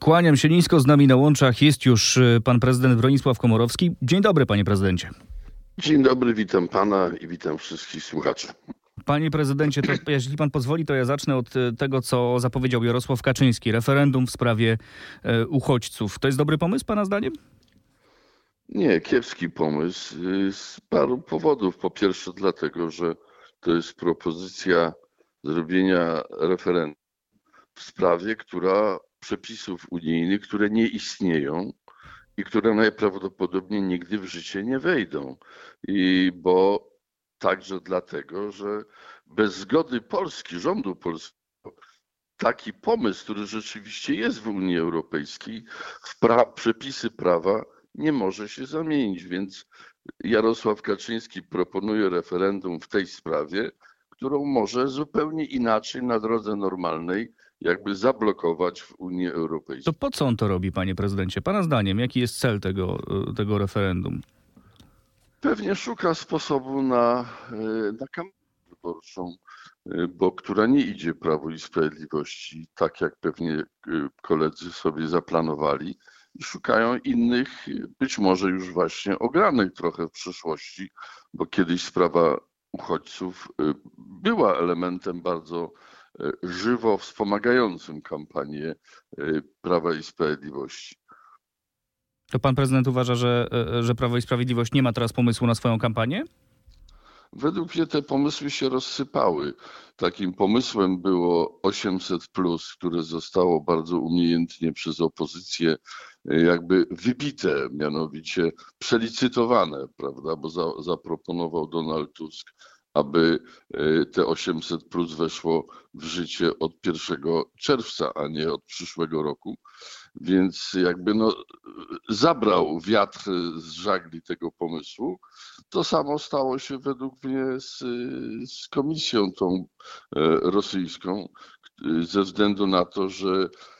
Kłaniam się nisko, z nami na łączach jest już y, pan prezydent Bronisław Komorowski. Dzień dobry, panie prezydencie. Dzień dobry, witam pana i witam wszystkich słuchaczy. Panie prezydencie, to jeśli pan pozwoli, to ja zacznę od y, tego, co zapowiedział Jarosław Kaczyński. Referendum w sprawie y, uchodźców. To jest dobry pomysł, pana zdaniem? Nie, kiepski pomysł z paru powodów. Po pierwsze, dlatego, że to jest propozycja zrobienia referendum w sprawie, która przepisów unijnych, które nie istnieją i które najprawdopodobniej nigdy w życie nie wejdą. I bo także dlatego, że bez zgody Polski, rządu polskiego, taki pomysł, który rzeczywiście jest w Unii Europejskiej, w pra przepisy prawa nie może się zamienić. Więc Jarosław Kaczyński proponuje referendum w tej sprawie, którą może zupełnie inaczej na drodze normalnej jakby zablokować w Unii Europejskiej. To po co on to robi, panie prezydencie? Pana zdaniem, jaki jest cel tego, y, tego referendum? Pewnie szuka sposobu na, y, na kampanię wyborczą, y, bo która nie idzie Prawu i Sprawiedliwości, tak jak pewnie koledzy sobie zaplanowali i szukają innych, być może już właśnie ogranych trochę w przyszłości, bo kiedyś sprawa uchodźców była elementem bardzo żywo wspomagającym kampanię Prawa i Sprawiedliwości. To pan prezydent uważa, że, że Prawo i Sprawiedliwość nie ma teraz pomysłu na swoją kampanię? Według mnie te pomysły się rozsypały. Takim pomysłem było 800, które zostało bardzo umiejętnie przez opozycję jakby wybite, mianowicie przelicytowane, prawda, bo za, zaproponował Donald Tusk aby e, te 800 plus weszło w życie od 1 czerwca, a nie od przyszłego roku. Więc jakby no, zabrał wiatr z żagli tego pomysłu. To samo stało się według mnie z, z komisją tą e, rosyjską, ze względu na to, że E,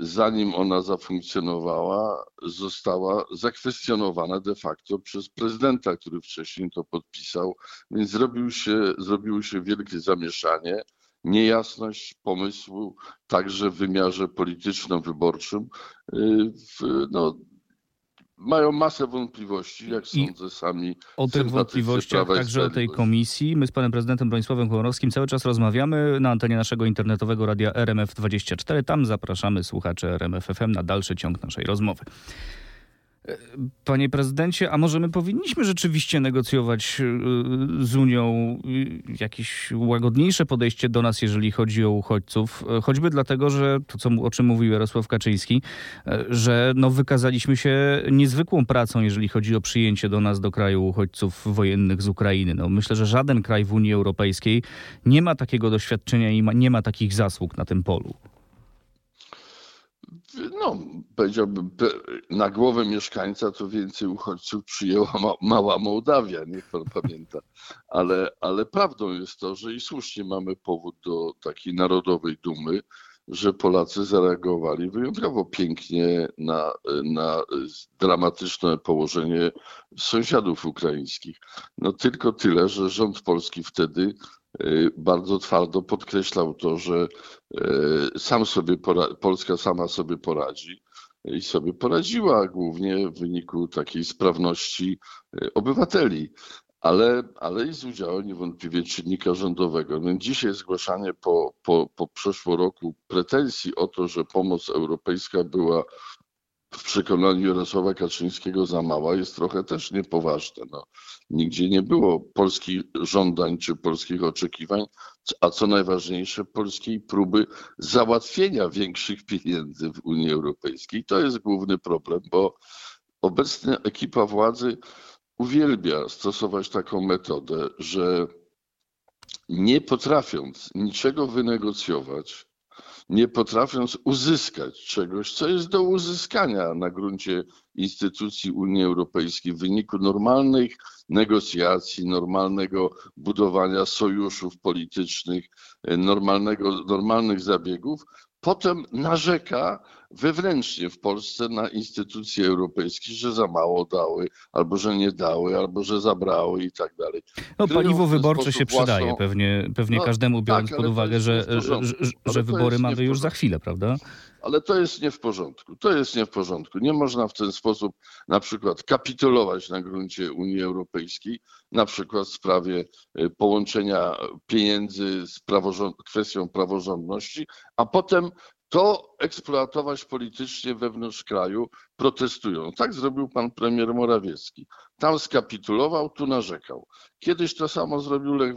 zanim ona zafunkcjonowała, została zakwestionowana de facto przez prezydenta, który wcześniej to podpisał, więc zrobił się, zrobiło się wielkie zamieszanie, niejasność pomysłu, także w wymiarze polityczno-wyborczym. E, no, mają masę wątpliwości, jak I sądzę sami. O tych wątpliwościach, także o tej komisji. My z panem prezydentem Bronisławem Komorowskim cały czas rozmawiamy na antenie naszego internetowego radia RMF24. Tam zapraszamy słuchaczy RMF FM na dalszy ciąg naszej rozmowy. Panie prezydencie, a może my powinniśmy rzeczywiście negocjować y, z Unią y, jakieś łagodniejsze podejście do nas, jeżeli chodzi o uchodźców? Choćby dlatego, że to, co, o czym mówił Jarosław Kaczyński, że no, wykazaliśmy się niezwykłą pracą, jeżeli chodzi o przyjęcie do nas, do kraju uchodźców wojennych z Ukrainy. No, myślę, że żaden kraj w Unii Europejskiej nie ma takiego doświadczenia i ma, nie ma takich zasług na tym polu no, powiedziałbym, na głowę mieszkańca to więcej uchodźców przyjęła ma, mała Mołdawia, niech pan pamięta. Ale, ale prawdą jest to, że i słusznie mamy powód do takiej narodowej dumy, że Polacy zareagowali wyjątkowo pięknie na, na dramatyczne położenie sąsiadów ukraińskich. No tylko tyle, że rząd polski wtedy Y, bardzo twardo podkreślał to, że y, sam sobie Polska sama sobie poradzi i sobie poradziła głównie w wyniku takiej sprawności y, obywateli, ale, ale i z udziałem niewątpliwie czynnika rządowego. No dzisiaj zgłaszanie po, po, po przeszło roku pretensji o to, że pomoc europejska była w przekonaniu Jarosława Kaczyńskiego za mała jest trochę też niepoważne. No, nigdzie nie było polskich żądań czy polskich oczekiwań, a co najważniejsze, polskiej próby załatwienia większych pieniędzy w Unii Europejskiej. To jest główny problem, bo obecna ekipa władzy uwielbia stosować taką metodę, że nie potrafiąc niczego wynegocjować, nie potrafiąc uzyskać czegoś, co jest do uzyskania na gruncie instytucji Unii Europejskiej w wyniku normalnych negocjacji, normalnego budowania sojuszów politycznych, normalnego, normalnych zabiegów, potem narzeka wewnętrznie w Polsce na instytucje europejskie, że za mało dały, albo że nie dały, albo że zabrały i tak dalej. No paliwo wyborcze się przydaje własną... pewnie, pewnie no, każdemu, biorąc tak, pod uwagę, że, że, że, że wybory mamy już za chwilę, prawda? Ale to jest nie w porządku. To jest nie w porządku. Nie można w ten sposób na przykład kapitulować na gruncie Unii Europejskiej, na przykład w sprawie y, połączenia pieniędzy z praworząd kwestią praworządności, a potem to eksploatować politycznie wewnątrz kraju, protestują. Tak zrobił pan premier Morawiecki. Tam skapitulował, tu narzekał. Kiedyś to samo zrobił Lech,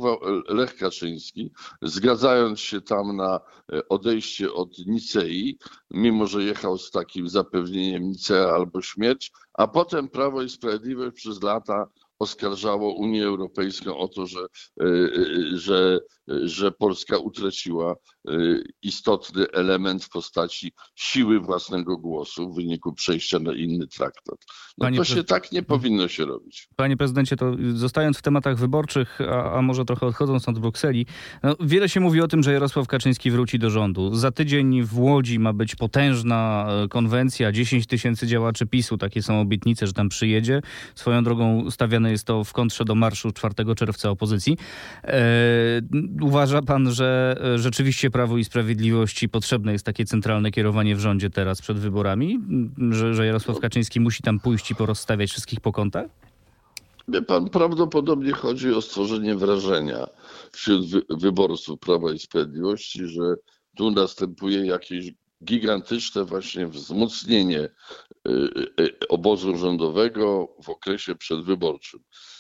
Lech Kaczyński, zgadzając się tam na e, odejście od Nicei, mimo że jechał z takim zapewnieniem Nicea albo śmierć, a potem Prawo i Sprawiedliwość przez lata oskarżało Unię Europejską o to, że, e, e, że, że Polska utraciła e, istotny element w postaci siły własnego głosu w wyniku przejścia na inny traktat. No Panie to się tak nie powinno się robić. Panie prezydencie, to zostając w tematach wyborczych, a, a może trochę odchodząc od Brukseli, no wiele się mówi o tym, że Jarosław Kaczyński wróci do rządu. Za tydzień w Łodzi ma być potężna konwencja, 10 tysięcy działaczy PiSu, takie są obietnice, że tam przyjedzie. Swoją drogą stawiane jest to w kontrze do marszu 4 czerwca opozycji. E, uważa pan, że e, rzeczywiście Prawo i Sprawiedliwości potrzebne jest takie centralne kierowanie w rządzie teraz przed wyborami? Że, że Jarosław Kaczyński musi tam pójść i porozstawiać wszystkich po kątach? Wie pan, prawdopodobnie chodzi o stworzenie wrażenia wśród wyborców Prawa i Sprawiedliwości, że tu następuje jakieś gigantyczne właśnie wzmocnienie obozu rządowego w okresie przedwyborczym.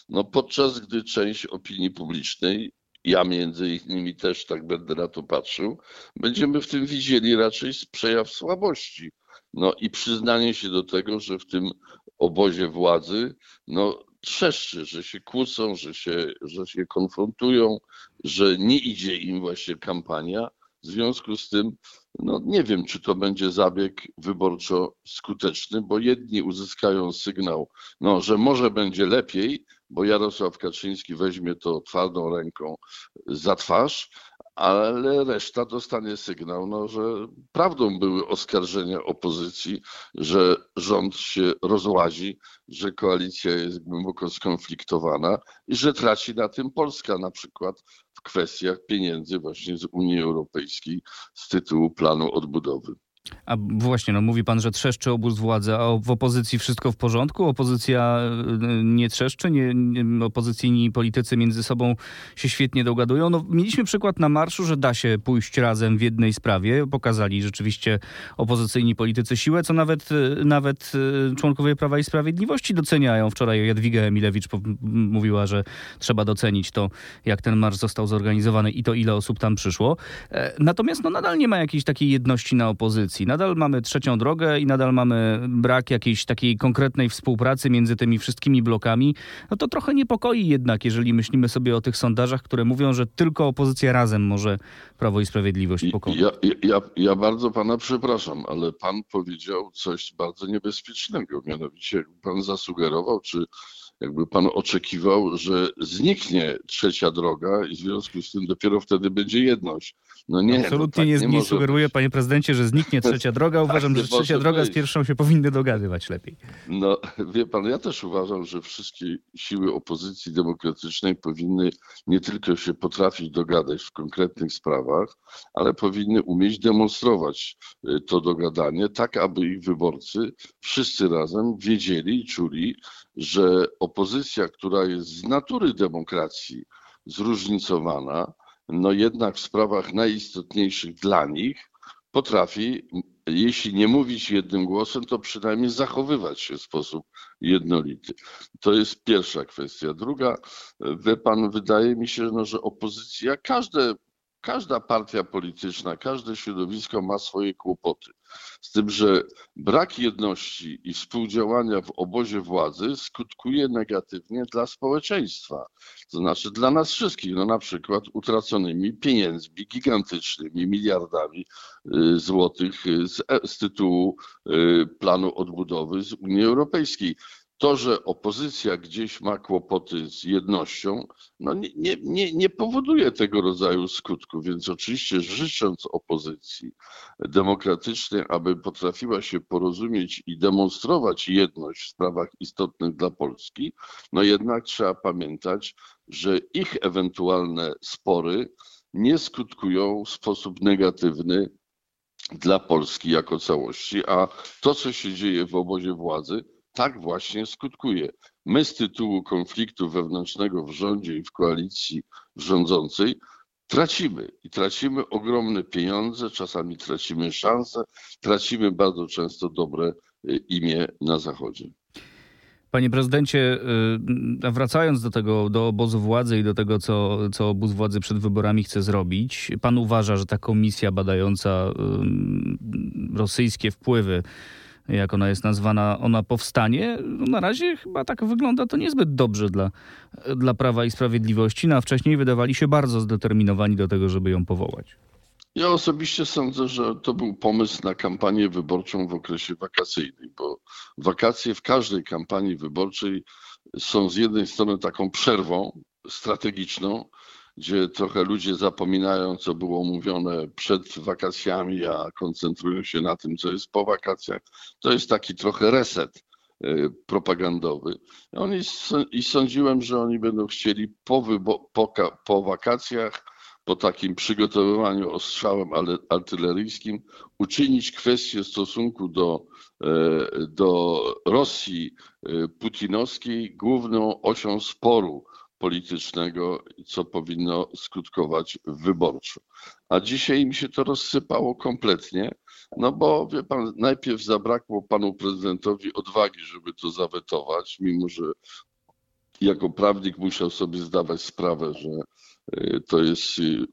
No podczas gdy część opinii publicznej, ja między innymi też tak będę na to patrzył, będziemy w tym widzieli raczej przejaw słabości. No i przyznanie się do tego, że w tym obozie władzy no, trzeszczy, że się kłócą, że się, że się konfrontują, że nie idzie im właśnie kampania, w związku z tym, no nie wiem, czy to będzie zabieg wyborczo skuteczny, bo jedni uzyskają sygnał, no, że może będzie lepiej, bo Jarosław Kaczyński weźmie to twardą ręką za twarz, ale reszta dostanie sygnał, no, że prawdą były oskarżenia opozycji, że rząd się rozłazi, że koalicja jest głęboko skonfliktowana i że traci na tym Polska na przykład w kwestiach pieniędzy właśnie z Unii Europejskiej z tytułu planu odbudowy. A właśnie, no mówi pan, że trzeszczy obóz władzy, a w opozycji wszystko w porządku? Opozycja y, nie trzeszczy? Nie, nie, opozycyjni politycy między sobą się świetnie dogadują? No, mieliśmy przykład na marszu, że da się pójść razem w jednej sprawie. Pokazali rzeczywiście opozycyjni politycy siłę, co nawet, y, nawet y, członkowie Prawa i Sprawiedliwości doceniają. Wczoraj Jadwiga Emilewicz mówiła, że trzeba docenić to, jak ten marsz został zorganizowany i to, ile osób tam przyszło. E, natomiast no, nadal nie ma jakiejś takiej jedności na opozycji. Nadal mamy trzecią drogę i nadal mamy brak jakiejś takiej konkretnej współpracy między tymi wszystkimi blokami. No to trochę niepokoi jednak, jeżeli myślimy sobie o tych sondażach, które mówią, że tylko opozycja razem może Prawo i Sprawiedliwość pokonać. Ja, ja, ja bardzo pana przepraszam, ale pan powiedział coś bardzo niebezpiecznego. Mianowicie pan zasugerował, czy jakby pan oczekiwał, że zniknie trzecia droga i w związku z tym dopiero wtedy będzie jedność. No nie, Absolutnie no tak nie, nie, sugeruję, panie prezydencie, że zniknie trzecia droga. Tak uważam, tak, że trzecia droga być. z pierwszą się powinny dogadywać lepiej. No wie pan, ja też uważam, że wszystkie siły opozycji demokratycznej powinny nie tylko się potrafić dogadać w konkretnych sprawach, ale powinny umieć demonstrować y, to dogadanie, tak aby ich wyborcy wszyscy razem wiedzieli i czuli, że opozycja, która jest z natury demokracji zróżnicowana, no jednak w sprawach najistotniejszych dla nich potrafi, jeśli nie mówić jednym głosem, to przynajmniej zachowywać się w sposób jednolity. To jest pierwsza kwestia. Druga, wie pan, wydaje mi się, no, że opozycja, każde każda partia polityczna, każde środowisko ma swoje kłopoty. Z tym, że brak jedności i współdziałania w obozie władzy skutkuje negatywnie dla społeczeństwa. To znaczy dla nas wszystkich, no na przykład utraconymi pieniędzmi, gigantycznymi miliardami y, złotych z, z tytułu y, planu odbudowy z Unii Europejskiej to, że opozycja gdzieś ma kłopoty z jednością, no nie, nie, nie, nie powoduje tego rodzaju skutku. Więc oczywiście życząc opozycji demokratycznej, aby potrafiła się porozumieć i demonstrować jedność w sprawach istotnych dla Polski, no jednak trzeba pamiętać, że ich ewentualne spory nie skutkują w sposób negatywny dla Polski jako całości, a to, co się dzieje w obozie władzy, tak właśnie skutkuje. My z tytułu konfliktu wewnętrznego w rządzie i w koalicji rządzącej tracimy i tracimy ogromne pieniądze, czasami tracimy szanse, tracimy bardzo często dobre y, imię na Zachodzie. Panie prezydencie, y, wracając do tego, do obozu władzy i do tego, co, co obóz władzy przed wyborami chce zrobić, pan uważa, że ta komisja badająca rosyjskie wpływy, jak ona jest nazwana, ona powstanie? No na razie chyba tak wygląda to niezbyt dobrze dla, dla Prawa i Sprawiedliwości, no a wcześniej wydawali się bardzo zdeterminowani do tego, żeby ją powołać. Ja osobiście sądzę, że to był pomysł na kampanię wyborczą w okresie wakacyjnym, bo wakacje w każdej kampanii wyborczej są z jednej strony taką przerwą strategiczną, gdzie trochę ludzie zapominają, co było mówione przed wakacjami, a koncentrują się na tym, co jest po wakacjach. To jest taki trochę reset y, propagandowy. Oni, I sądziłem, że oni będą chcieli po, po, po wakacjach po takim przygotowywaniu ostrzałem artyleryjskim uczynić kwestię stosunku do, e, do Rosji e, putinowskiej główną osią sporu politycznego, co powinno skutkować wyborczo. A dzisiaj mi się to rozsypało kompletnie, no bo wie pan, najpierw zabrakło panu prezydentowi odwagi, żeby to zawetować, mimo że jako prawnik musiał sobie zdawać sprawę, że y, to jest y,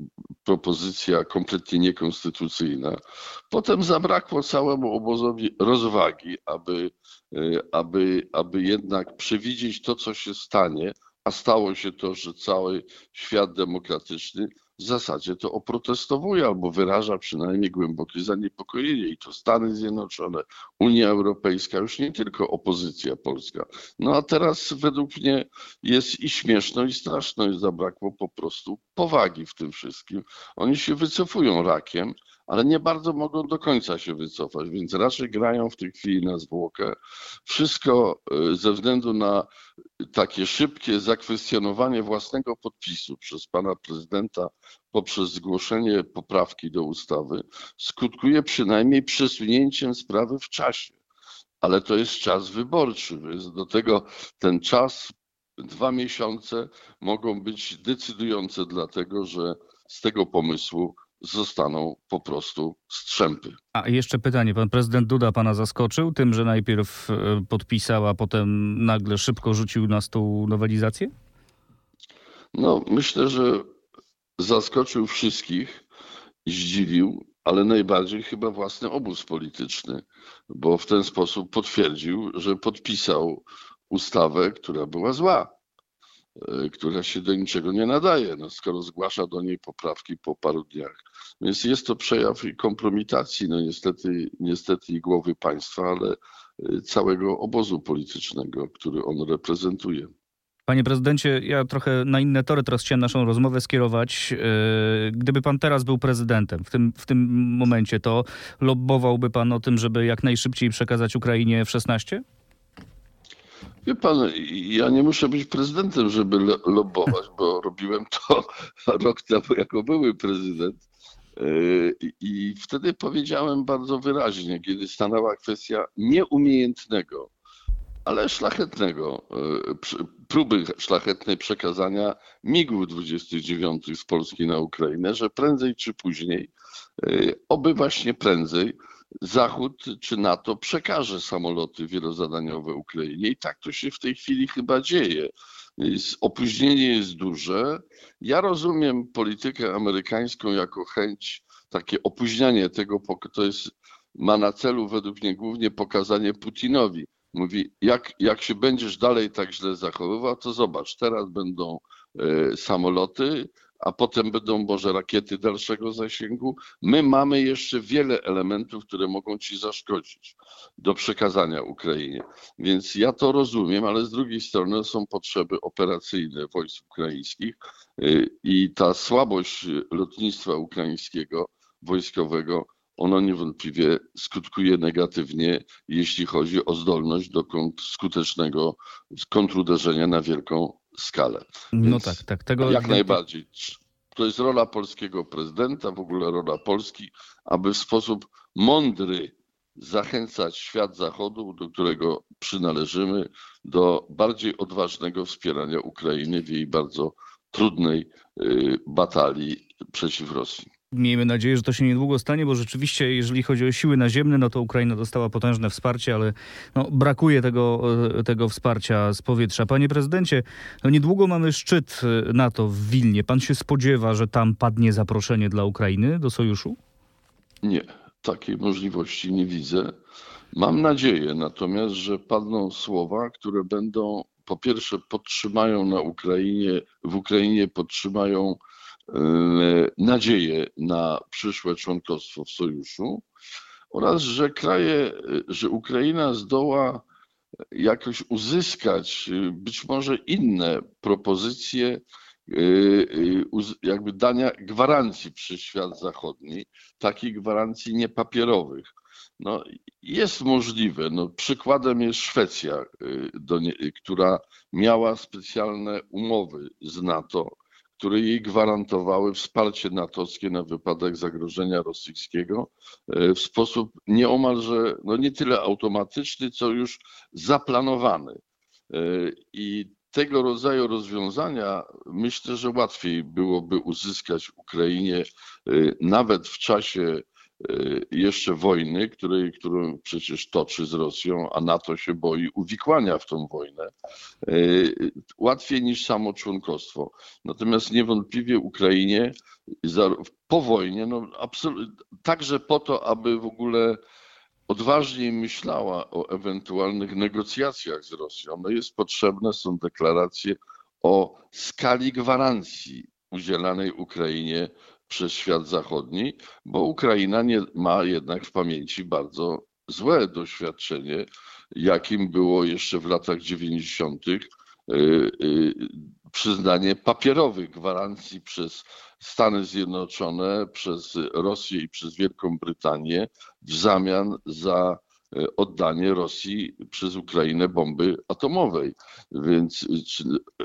propozycja kompletnie niekonstytucyjna. Potem zabrakło całemu obozowi rozwagi, aby, y, aby, aby jednak przewidzieć to, co się stanie, a stało się to, że cały świat demokratyczny w zasadzie to oprotestowuje albo wyraża przynajmniej głębokie zaniepokojenie i to Stany Zjednoczone, Unia Europejska, już nie tylko opozycja polska. No a teraz według mnie jest i śmieszno i straszno i zabrakło po prostu powagi w tym wszystkim. Oni się wycofują rakiem, ale nie bardzo mogą do końca się wycofać, więc raczej grają w tej chwili na zwłokę. Wszystko y, ze względu na takie szybkie zakwestionowanie własnego podpisu przez pana prezydenta poprzez zgłoszenie poprawki do ustawy skutkuje przynajmniej przesunięciem sprawy w czasie. Ale to jest czas wyborczy, więc do tego ten czas, dwa miesiące mogą być decydujące, dlatego że z tego pomysłu zostaną po prostu strzępy. A jeszcze pytanie, pan prezydent Duda pana zaskoczył tym, że najpierw e, podpisał, a potem nagle szybko rzucił na stół nowelizację? No, myślę, że zaskoczył wszystkich, zdziwił, ale najbardziej chyba własny obóz polityczny, bo w ten sposób potwierdził, że podpisał ustawę, która była zła. E, która się do niczego nie nadaje, no, skoro zgłasza do niej poprawki po paru dniach. Więc jest to przejaw kompromitacji, no niestety, niestety i głowy państwa, ale e, całego obozu politycznego, który on reprezentuje. Panie prezydencie, ja trochę na inne tory teraz chciałem naszą rozmowę skierować. E, gdyby pan teraz był prezydentem w tym, w tym momencie, to lobbowałby pan o tym, żeby jak najszybciej przekazać Ukrainie F-16? Wie pan, ja nie muszę być prezydentem, żeby lobbować, bo robiłem to rok temu jako były prezydent. Yy, I wtedy powiedziałem bardzo wyraźnie, kiedy stanęła kwestia nieumiejętnego, ale szlachetnego, yy, próby szlachetnej przekazania MIG-29 z Polski na Ukrainę, że prędzej czy później, yy, oby właśnie prędzej, Zachód czy NATO przekaże samoloty wielozadaniowe Ukrainie i tak to się w tej chwili chyba dzieje. Opóźnienie jest duże. Ja rozumiem politykę amerykańską jako chęć, takie opóźnianie tego, to jest, ma na celu według mnie głównie pokazanie Putinowi. Mówi, jak, jak się będziesz dalej tak źle zachowywał, to zobacz, teraz będą y, samoloty, a potem będą może rakiety dalszego zasięgu. My mamy jeszcze wiele elementów, które mogą ci zaszkodzić do przekazania Ukrainie. Więc ja to rozumiem, ale z drugiej strony są potrzeby operacyjne wojsk ukraińskich y, i ta słabość lotnictwa ukraińskiego, wojskowego, ono niewątpliwie skutkuje negatywnie, jeśli chodzi o zdolność do skutecznego kontruderzenia na wielką skalę. No Więc tak, tak. Tego jak najbardziej. To jest rola polskiego prezydenta, w ogóle rola Polski, aby w sposób mądry zachęcać świat Zachodu, do którego przynależymy, do bardziej odważnego wspierania Ukrainy w jej bardzo trudnej y, batalii przeciw Rosji. Miejmy nadzieję, że to się niedługo stanie, bo rzeczywiście, jeżeli chodzi o siły naziemne, no to Ukraina dostała potężne wsparcie, ale no, brakuje tego, e, tego wsparcia z powietrza. Panie prezydencie, no niedługo mamy szczyt e, NATO w Wilnie. Pan się spodziewa, że tam padnie zaproszenie dla Ukrainy do sojuszu? Nie, takiej możliwości nie widzę. Mam nadzieję natomiast, że padną słowa, które będą po pierwsze podtrzymają na Ukrainie, w Ukrainie podtrzymają nadzieję na przyszłe członkostwo w sojuszu oraz, że kraje, że Ukraina zdoła jakoś uzyskać być może inne propozycje jakby dania gwarancji przez świat zachodni, takich gwarancji niepapierowych. No, jest możliwe. No, przykładem jest Szwecja, do nie, która miała specjalne umowy z NATO, które jej gwarantowały wsparcie natowskie na wypadek zagrożenia rosyjskiego w sposób nieomalże, no nie tyle automatyczny, co już zaplanowany. I tego rodzaju rozwiązania myślę, że łatwiej byłoby uzyskać Ukrainie nawet w czasie jeszcze wojny, której, którą przecież toczy z Rosją, a NATO się boi uwikłania w tą wojnę, łatwiej niż samo członkostwo. Natomiast niewątpliwie Ukrainie po wojnie, no także po to, aby w ogóle odważniej myślała o ewentualnych negocjacjach z Rosją, no jest potrzebne są deklaracje o skali gwarancji udzielanej Ukrainie przez świat zachodni, bo Ukraina nie, ma jednak w pamięci bardzo złe doświadczenie, jakim było jeszcze w latach 90. przyznanie papierowych gwarancji przez Stany Zjednoczone, przez Rosję i przez Wielką Brytanię w zamian za oddanie Rosji przez Ukrainę bomby atomowej, więc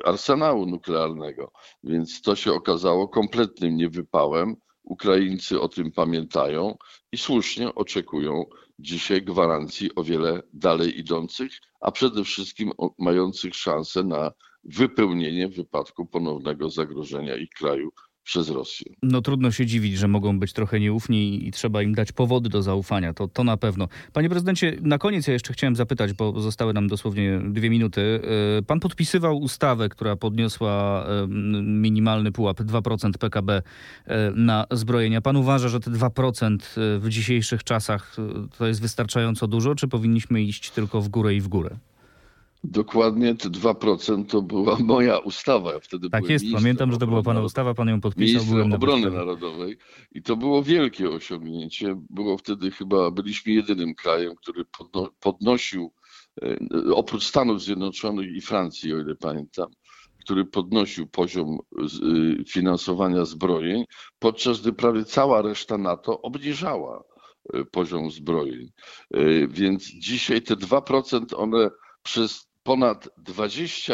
arsenału nuklearnego. Więc to się okazało kompletnym niewypałem. Ukraińcy o tym pamiętają i słusznie oczekują dzisiaj gwarancji o wiele dalej idących, a przede wszystkim mających szansę na wypełnienie w wypadku ponownego zagrożenia ich kraju przez Rosję. No trudno się dziwić, że mogą być trochę nieufni i trzeba im dać powody do zaufania. To, to na pewno. Panie prezydencie, na koniec ja jeszcze chciałem zapytać, bo zostały nam dosłownie dwie minuty. E, pan podpisywał ustawę, która podniosła minimalny pułap 2% PKB e, na zbrojenia. Pan uważa, że te 2% e, w dzisiejszych czasach to jest wystarczająco dużo, czy powinniśmy iść tylko w górę i w górę? Dokładnie te 2% to była moja ustawa. Ja wtedy tak jest, pamiętam, że to była pana ustawa, pan ją podpisał. Ministrem byłem Obrony na Narodowej i to było wielkie osiągnięcie. Było wtedy chyba, byliśmy jedynym krajem, który podno, podnosił, e, oprócz Stanów Zjednoczonych i Francji, o ile pamiętam, który podnosił poziom e, finansowania zbrojeń, podczas gdy prawie cała reszta NATO obniżała e, poziom zbrojeń. Więc dzisiaj te 2% one przez ponad 20,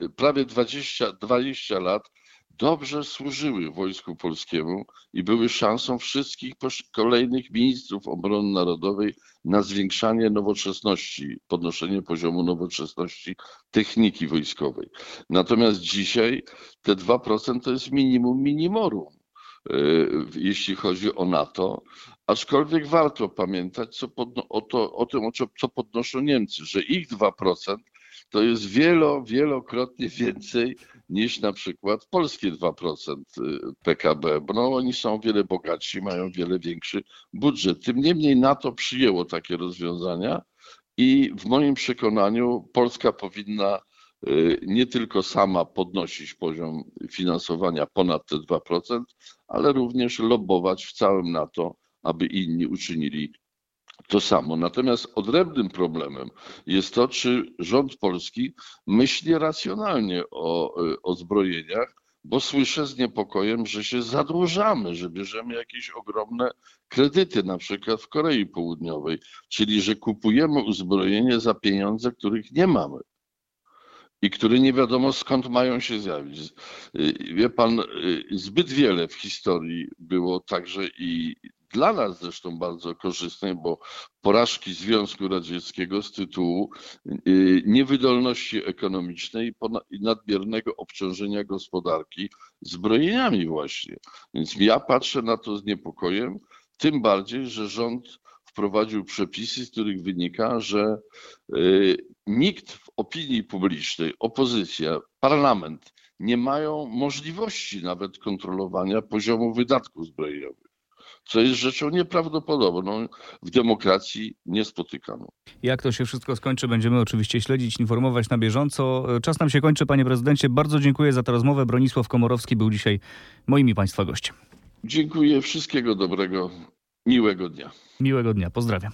e, prawie 20, 20 lat dobrze służyły Wojsku Polskiemu i były szansą wszystkich kolejnych ministrów obrony narodowej na zwiększanie nowoczesności, podnoszenie poziomu nowoczesności techniki wojskowej. Natomiast dzisiaj te 2% to jest minimum minimorum, e, jeśli chodzi o NATO, aczkolwiek warto pamiętać co o, to, o tym, o co podnoszą Niemcy, że ich 2% to jest wielo, wielokrotnie więcej niż na przykład polskie 2% y, PKB, bo no, oni są wiele bogatsi, mają wiele większy budżet. Tym niemniej NATO przyjęło takie rozwiązania i w moim przekonaniu Polska powinna y, nie tylko sama podnosić poziom finansowania ponad te 2%, ale również lobować w całym NATO, aby inni uczynili to samo. Natomiast odrębnym problemem jest to, czy rząd polski myśli racjonalnie o, o zbrojeniach, bo słyszę z niepokojem, że się zadłużamy, że bierzemy jakieś ogromne kredyty, na przykład w Korei Południowej, czyli że kupujemy uzbrojenie za pieniądze, których nie mamy i które nie wiadomo skąd mają się zjawić. Wie pan, zbyt wiele w historii było także i dla nas zresztą bardzo korzystnej, bo porażki Związku Radzieckiego z tytułu y, niewydolności ekonomicznej i nadmiernego obciążenia gospodarki zbrojeniami właśnie. Więc ja patrzę na to z niepokojem, tym bardziej, że rząd wprowadził przepisy, z których wynika, że y, nikt w opinii publicznej, opozycja, parlament nie mają możliwości nawet kontrolowania poziomu wydatków zbrojeniowych co jest rzeczą nieprawdopodobną w demokracji niespotykaną. Jak to się wszystko skończy, będziemy oczywiście śledzić, informować na bieżąco. Czas nam się kończy, panie prezydencie. Bardzo dziękuję za tę rozmowę. Bronisław Komorowski był dzisiaj moim i państwa gościem. Dziękuję, wszystkiego dobrego, miłego dnia. Miłego dnia, pozdrawiam.